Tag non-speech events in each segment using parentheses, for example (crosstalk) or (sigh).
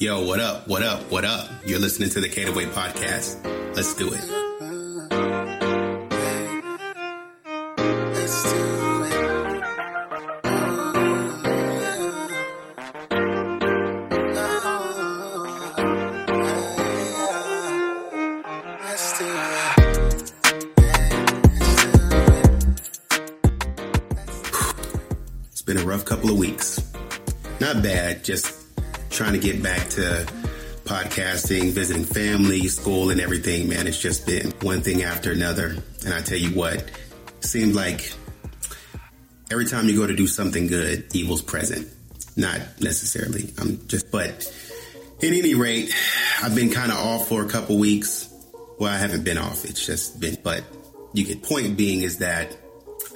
Yo, what up? What up? What up? You're listening to the Caterway podcast. Let's do it. It's been a rough couple of weeks. Not bad, just trying to get back to podcasting, visiting family, school, and everything, man. It's just been one thing after another. And I tell you what, seems like every time you go to do something good, evil's present. Not necessarily. I'm just, but at any rate, I've been kind of off for a couple weeks. Well, I haven't been off. It's just been, but you get point being is that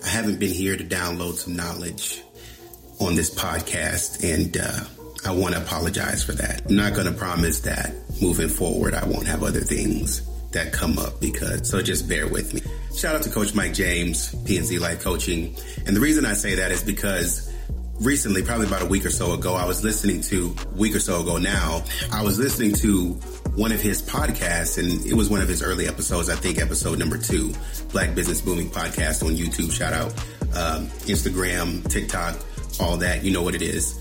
I haven't been here to download some knowledge on this podcast and, uh, I want to apologize for that. I'm not going to promise that moving forward, I won't have other things that come up because, so just bear with me. Shout out to Coach Mike James, PNC Life Coaching. And the reason I say that is because recently, probably about a week or so ago, I was listening to, week or so ago now, I was listening to one of his podcasts and it was one of his early episodes, I think episode number two, Black Business Booming podcast on YouTube. Shout out, um, Instagram, TikTok, all that. You know what it is.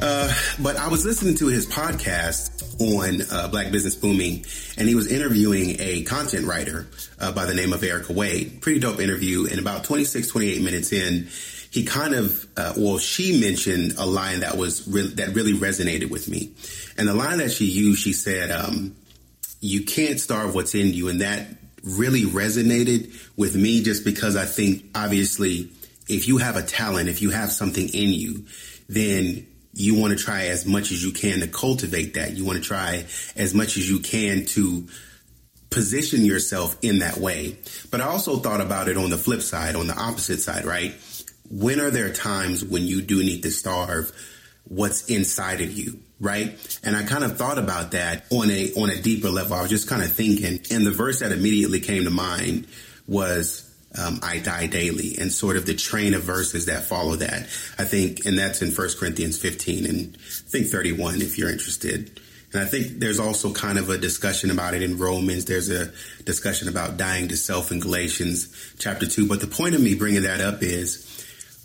Uh, but I was listening to his podcast on uh, Black Business Booming, and he was interviewing a content writer uh, by the name of Erica Wade. Pretty dope interview. And about 26, 28 minutes in, he kind of, uh, well, she mentioned a line that was re- that really resonated with me, and the line that she used, she said, um, "You can't starve what's in you," and that really resonated with me just because I think obviously if you have a talent, if you have something in you, then you want to try as much as you can to cultivate that. You want to try as much as you can to position yourself in that way. But I also thought about it on the flip side, on the opposite side, right? When are there times when you do need to starve what's inside of you? Right. And I kind of thought about that on a, on a deeper level. I was just kind of thinking and the verse that immediately came to mind was um, I die daily and sort of the train of verses that follow that. I think, and that's in First Corinthians 15 and I think 31 if you're interested. And I think there's also kind of a discussion about it in Romans. There's a discussion about dying to self in Galatians chapter 2. But the point of me bringing that up is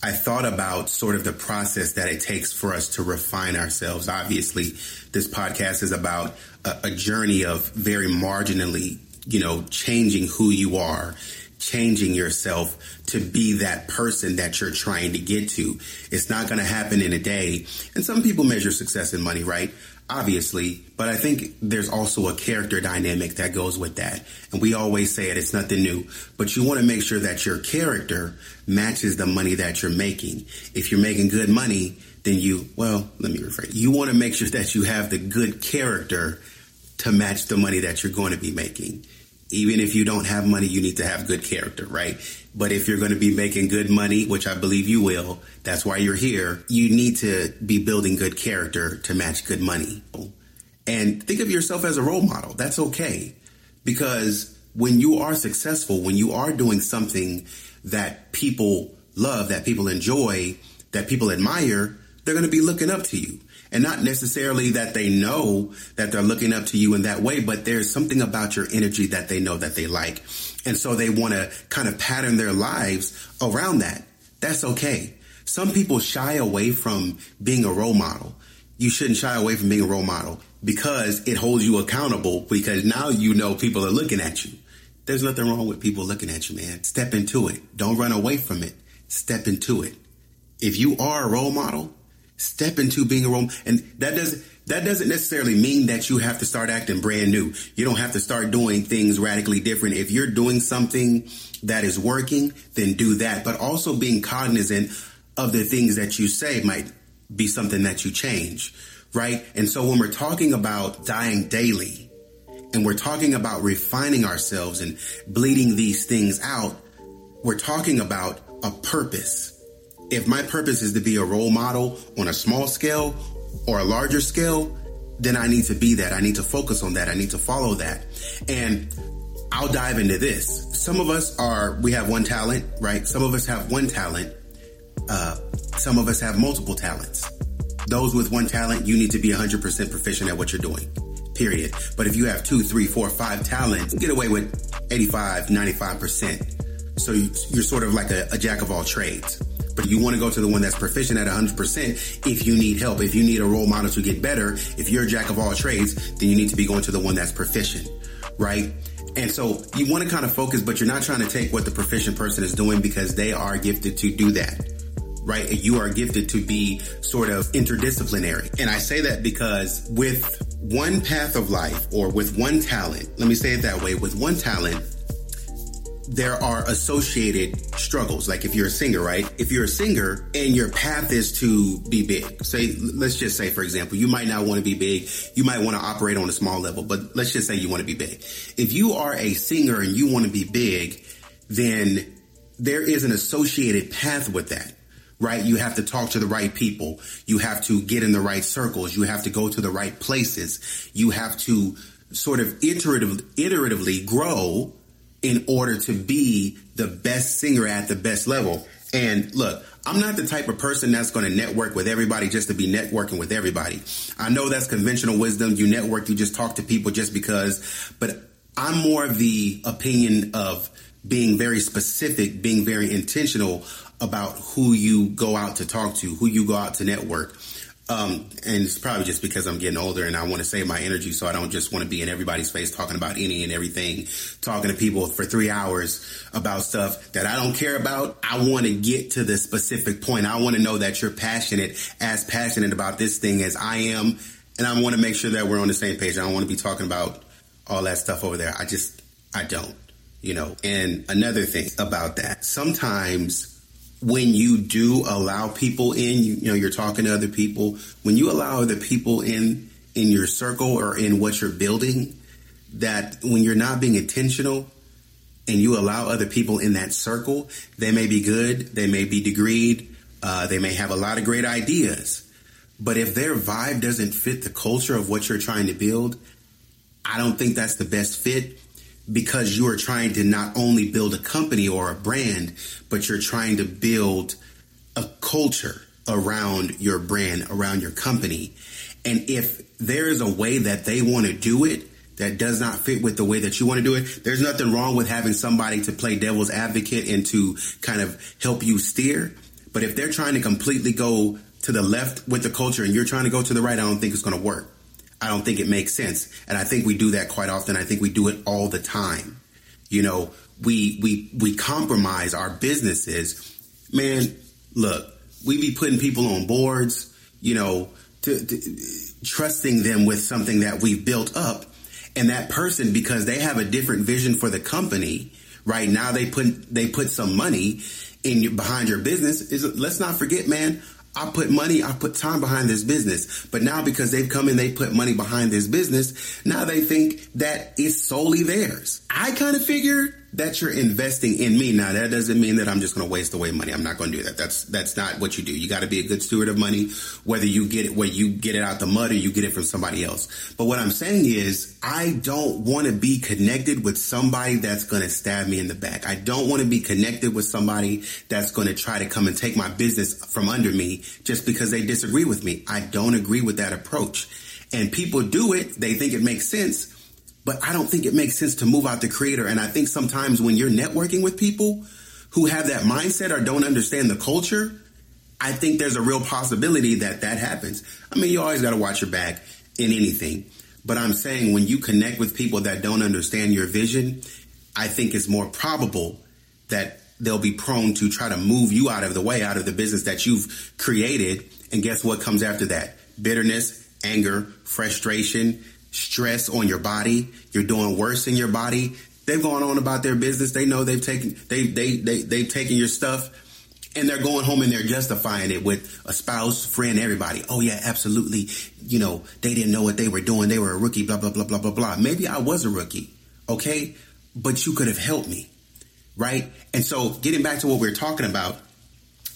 I thought about sort of the process that it takes for us to refine ourselves. Obviously, this podcast is about a, a journey of very marginally, you know, changing who you are changing yourself to be that person that you're trying to get to. It's not going to happen in a day. And some people measure success in money, right? Obviously, but I think there's also a character dynamic that goes with that. And we always say it, it's nothing new, but you want to make sure that your character matches the money that you're making. If you're making good money, then you, well, let me rephrase. You want to make sure that you have the good character to match the money that you're going to be making even if you don't have money, you need to have good character, right? But if you're going to be making good money, which I believe you will, that's why you're here. You need to be building good character to match good money. And think of yourself as a role model. That's okay. Because when you are successful, when you are doing something that people love, that people enjoy, that people admire, they're going to be looking up to you and not necessarily that they know that they're looking up to you in that way, but there's something about your energy that they know that they like. And so they want to kind of pattern their lives around that. That's okay. Some people shy away from being a role model. You shouldn't shy away from being a role model because it holds you accountable because now you know people are looking at you. There's nothing wrong with people looking at you, man. Step into it. Don't run away from it. Step into it. If you are a role model, step into being a role. And that doesn't, that doesn't necessarily mean that you have to start acting brand new. You don't have to start doing things radically different. If you're doing something that is working, then do that. But also being cognizant of the things that you say might be something that you change, right? And so when we're talking about dying daily and we're talking about refining ourselves and bleeding these things out, we're talking about a purpose if my purpose is to be a role model on a small scale or a larger scale, then I need to be that. I need to focus on that. I need to follow that. And I'll dive into this. Some of us are, we have one talent, right? Some of us have one talent. Uh, some of us have multiple talents. those with one talent, you need to be 100% proficient at what you're doing. Period. But if you have two, three, four, five talents, get away with 85, 95%. So you're sort of like a, a jack of all trades. But you want to go to the one that's proficient at 100% if you need help. If you need a role model to get better, if you're a jack of all trades, then you need to be going to the one that's proficient, right? And so you want to kind of focus, but you're not trying to take what the proficient person is doing because they are gifted to do that right? You are gifted to be sort of interdisciplinary. And I say that because with one path of life or with one talent, let me say it that way, with one talent, there are associated struggles. Like if you're a singer, right? If you're a singer and your path is to be big, say, let's just say, for example, you might not want to be big. You might want to operate on a small level, but let's just say you want to be big. If you are a singer and you want to be big, then there is an associated path with that right? You have to talk to the right people. You have to get in the right circles. You have to go to the right places. You have to sort of iterative, iteratively grow in order to be the best singer at the best level. And look, I'm not the type of person that's going to network with everybody just to be networking with everybody. I know that's conventional wisdom. You network, you just talk to people just because, but I'm more of the opinion of being very specific, being very intentional about who you go out to talk to, who you go out to network. Um, and it's probably just because I'm getting older and I want to save my energy so I don't just want to be in everybody's face talking about any and everything, talking to people for three hours about stuff that I don't care about. I want to get to the specific point. I want to know that you're passionate, as passionate about this thing as I am. And I want to make sure that we're on the same page. I don't want to be talking about all that stuff over there. I just, I don't, you know. And another thing about that, sometimes when you do allow people in, you, you know, you're talking to other people, when you allow other people in, in your circle or in what you're building, that when you're not being intentional and you allow other people in that circle, they may be good, they may be degreed, uh, they may have a lot of great ideas. But if their vibe doesn't fit the culture of what you're trying to build, I don't think that's the best fit because you are trying to not only build a company or a brand, but you're trying to build a culture around your brand, around your company. And if there is a way that they want to do it that does not fit with the way that you want to do it, there's nothing wrong with having somebody to play devil's advocate and to kind of help you steer. But if they're trying to completely go to the left with the culture and you're trying to go to the right, I don't think it's going to work. I don't think it makes sense. And I think we do that quite often. I think we do it all the time. You know, we we we compromise our businesses. Man, look, we be putting people on boards, you know, to, to, trusting them with something that we've built up. And that person, because they have a different vision for the company, right now they put they put some money in behind your business. Is let's not forget, man, I put money, I put time behind this business. But now because they've come and they put money behind this business, now they think that it's solely theirs. I kind of figured that you're investing in me. Now that doesn't mean that I'm just going to waste away money. I'm not going to do that. That's that's not what you do. You got to be a good steward of money, whether you get it where you get it out the mud or you get it from somebody else. But what I'm saying is, I don't want to be connected with somebody that's going to stab me in the back. I don't want to be connected with somebody that's going to try to come and take my business from under me just because they disagree with me. I don't agree with that approach. And people do it. They think it makes sense but I don't think it makes sense to move out the creator. And I think sometimes when you're networking with people who have that mindset or don't understand the culture, I think there's a real possibility that that happens. I mean, you always got to watch your back in anything. But I'm saying when you connect with people that don't understand your vision, I think it's more probable that they'll be prone to try to move you out of the way, out of the business that you've created. And guess what comes after that? Bitterness, anger, frustration, stress on your body. You're doing worse in your body. They've gone on about their business. They know they've taken they they they they've taken your stuff and they're going home and they're justifying it with a spouse, friend, everybody. Oh yeah, absolutely. You know, they didn't know what they were doing. They were a rookie, blah, blah, blah, blah, blah, blah. Maybe I was a rookie. Okay. But you could have helped me. Right. And so getting back to what we we're talking about,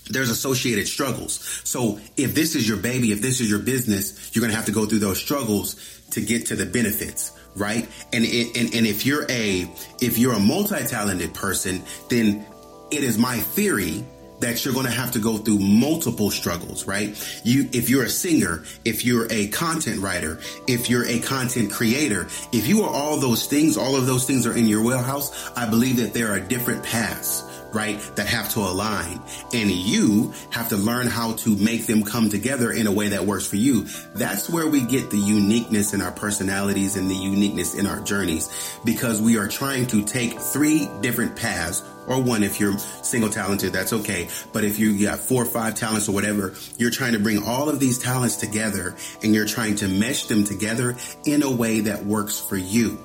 there's associated struggles. So if this is your baby, if this is your business, you're going to have to go through those struggles to get to the benefits right and, it, and and if you're a if you're a multi-talented person then it is my theory that you're going to have to go through multiple struggles, right? You, if you're a singer, if you're a content writer, if you're a content creator, if you are all those things, all of those things are in your wheelhouse. I believe that there are different paths right, that have to align. And you have to learn how to make them come together in a way that works for you. That's where we get the uniqueness in our personalities and the uniqueness in our journeys because we are trying to take three different paths or one if you're single talented, that's okay. But if you got four or five talents or whatever, you're trying to bring all of these talents together and you're trying to mesh them together in a way that works for you.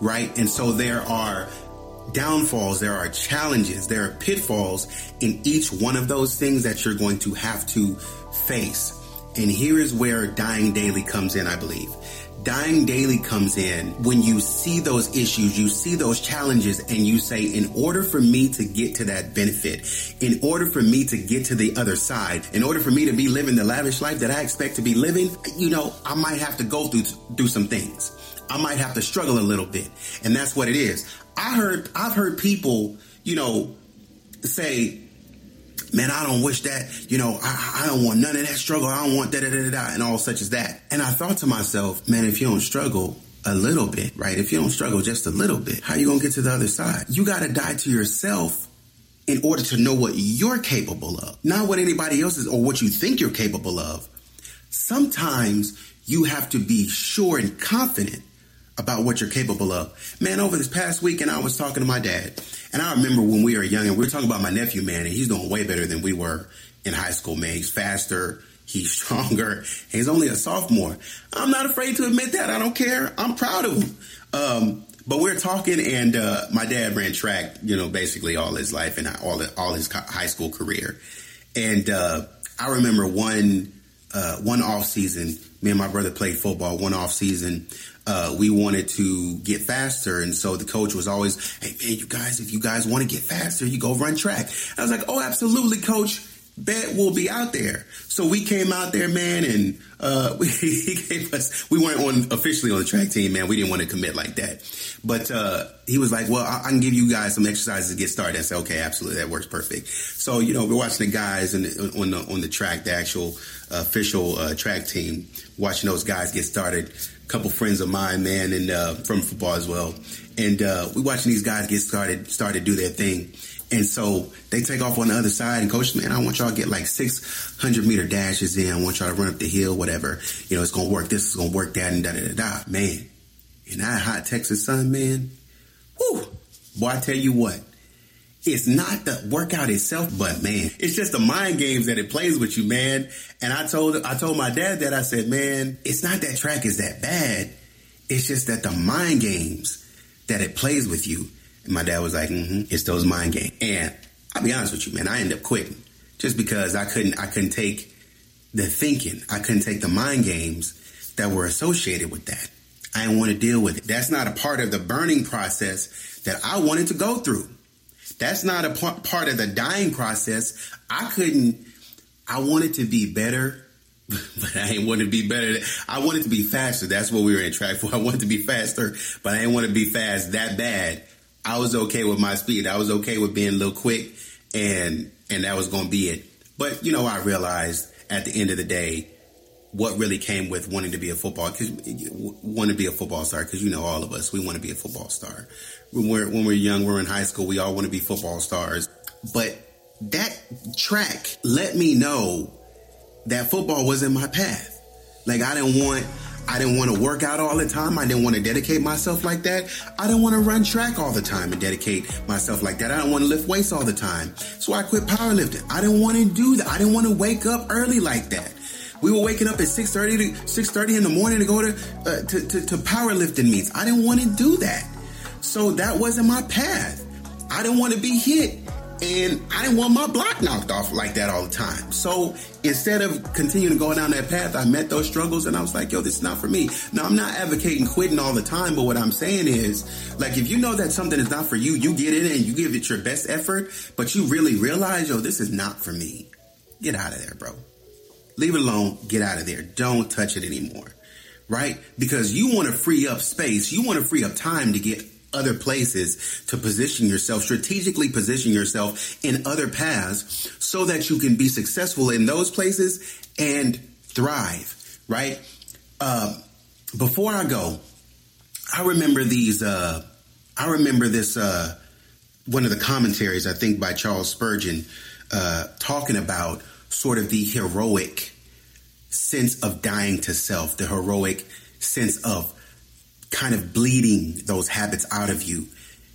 Right. And so there are downfalls, there are challenges, there are pitfalls in each one of those things that you're going to have to face. And here is where dying daily comes in, I believe. Dying daily comes in when you see those issues, you see those challenges, and you say, in order for me to get to that benefit, in order for me to get to the other side, in order for me to be living the lavish life that I expect to be living, you know, I might have to go through, do some things. I might have to struggle a little bit. And that's what it is. I heard, I've heard people, you know, say, man, I don't wish that, you know, I, I don't want none of that struggle. I don't want da da da da and all such as that. And I thought to myself, man, if you don't struggle, a little bit, right? If you don't struggle just a little bit, how you gonna get to the other side? You gotta die to yourself in order to know what you're capable of, not what anybody else is or what you think you're capable of. Sometimes you have to be sure and confident about what you're capable of. Man, over this past weekend, I was talking to my dad, and I remember when we were young, and we were talking about my nephew, man, and he's doing way better than we were in high school, man. He's faster, he's (laughs) stronger, he's only a sophomore. I'm not afraid to admit that. I don't care. I'm proud of him. Um, but we're talking, and uh, my dad ran track, you know, basically all his life and all all his high school career. And uh, I remember one uh, one off season, me and my brother played football. One off season, uh, we wanted to get faster. And so the coach was always, Hey man, you guys, if you guys want to get faster, you go run track. I was like, Oh, absolutely, coach. Bet we'll be out there. So we came out there, man, and uh, we, (laughs) he gave us. We weren't on officially on the track team, man. We didn't want to commit like that, but uh, he was like, "Well, I, I, can give you guys some exercises to get started." I said, "Okay, absolutely, that works perfect." So you know, we're watching the guys and on the on the track, the actual official uh, track team, watching those guys get started A couple friends of mine, man, and uh, from football as well. And uh, we watching these guys get started, start to do their thing. And so they take off on the other side and coach, man, I want y'all to get like 600 meter dashes in. I want y'all to run up the hill, whatever. You know, it's going to work. This is going to work that and da da da da. Man, in that hot Texas sun, man, whoo, boy, I tell you what, it's not the workout itself, but man, it's just the mind games that it plays with you, man. And I told, I told my dad that I said, man, it's not that track is that bad. It's just that the mind games that it plays with you. My dad was like, mm-hmm, it's those mind games. And I'll be honest with you, man, I ended up quitting just because I couldn't, I couldn't take the thinking. I couldn't take the mind games that were associated with that. I didn't want to deal with it. That's not a part of the burning process that I wanted to go through. That's not a part of the dying process. I couldn't, I wanted to be better, (laughs) but I ain't want to be better. I wanted to be faster. That's what we were in track for. (laughs) I wanted to be faster, but I didn't want to be fast that bad. I was okay with my speed. I was okay with being a little quick and, and that was going to be it. But, you know, I realized at the end of the day, what really came with wanting to be a football, cause want to be a football star. Cause you know, all of us, we want to be a football star when we're when we're young, we're in high school, we all want to be football stars. But that track let me know that football was in my path. Like I didn't want I didn't want to work out all the time. I didn't want to dedicate myself like that. I didn't want to run track all the time and dedicate myself like that. I didn't want to lift weights all the time. So I quit powerlifting. I didn't want to do that. I didn't want to wake up early like that. We were waking up at 6:30 to 6:30 in the morning to go to, uh, to, to to powerlifting meets. I didn't want to do that. So that wasn't my path. I didn't want to be hit and I didn't want my block knocked off like that all the time. So instead of continuing to go down that path, I met those struggles and I was like, yo, this is not for me. Now I'm not advocating quitting all the time, but what I'm saying is like, if you know that something is not for you, you get in it and you give it your best effort, but you really realize, yo, this is not for me. Get out of there, bro. Leave it alone. Get out of there. Don't touch it anymore. Right? Because you want to free up space. You want to free up time to get other places to position yourself, strategically position yourself in other paths so that you can be successful in those places and thrive, right? Uh, before I go, I remember these, uh, I remember this, uh, one of the commentaries, I think by Charles Spurgeon, uh, talking about sort of the heroic sense of dying to self, the heroic sense of kind of bleeding those habits out of you.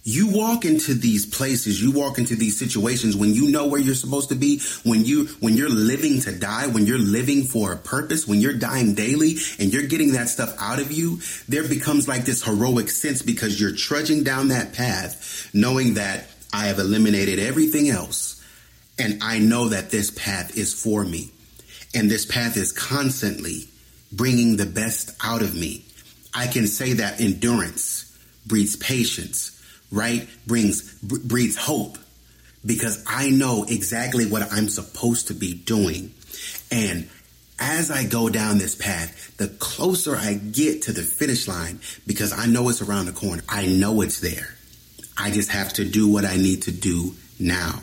You walk into these places, you walk into these situations when you know where you're supposed to be, when you when you're living to die, when you're living for a purpose, when you're dying daily and you're getting that stuff out of you, there becomes like this heroic sense because you're trudging down that path knowing that I have eliminated everything else and I know that this path is for me. And this path is constantly bringing the best out of me. I can say that endurance breeds patience, right? Brings, breeds hope because I know exactly what I'm supposed to be doing. And as I go down this path, the closer I get to the finish line, because I know it's around the corner, I know it's there. I just have to do what I need to do now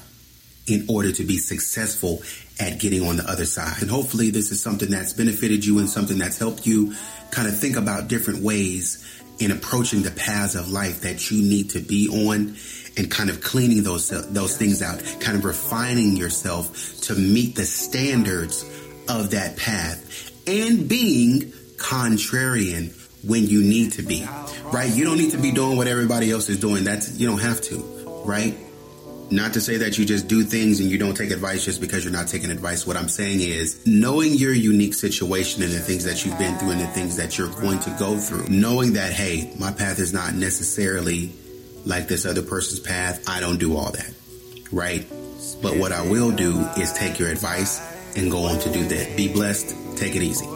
in order to be successful at getting on the other side. And hopefully this is something that's benefited you and something that's helped you kind of think about different ways in approaching the paths of life that you need to be on and kind of cleaning those those things out, kind of refining yourself to meet the standards of that path and being contrarian when you need to be. Right? You don't need to be doing what everybody else is doing. That's you don't have to, right? Not to say that you just do things and you don't take advice just because you're not taking advice. What I'm saying is knowing your unique situation and the things that you've been through and the things that you're going to go through, knowing that, hey, my path is not necessarily like this other person's path. I don't do all that. Right. But what I will do is take your advice and go on to do that. Be blessed. Take it easy.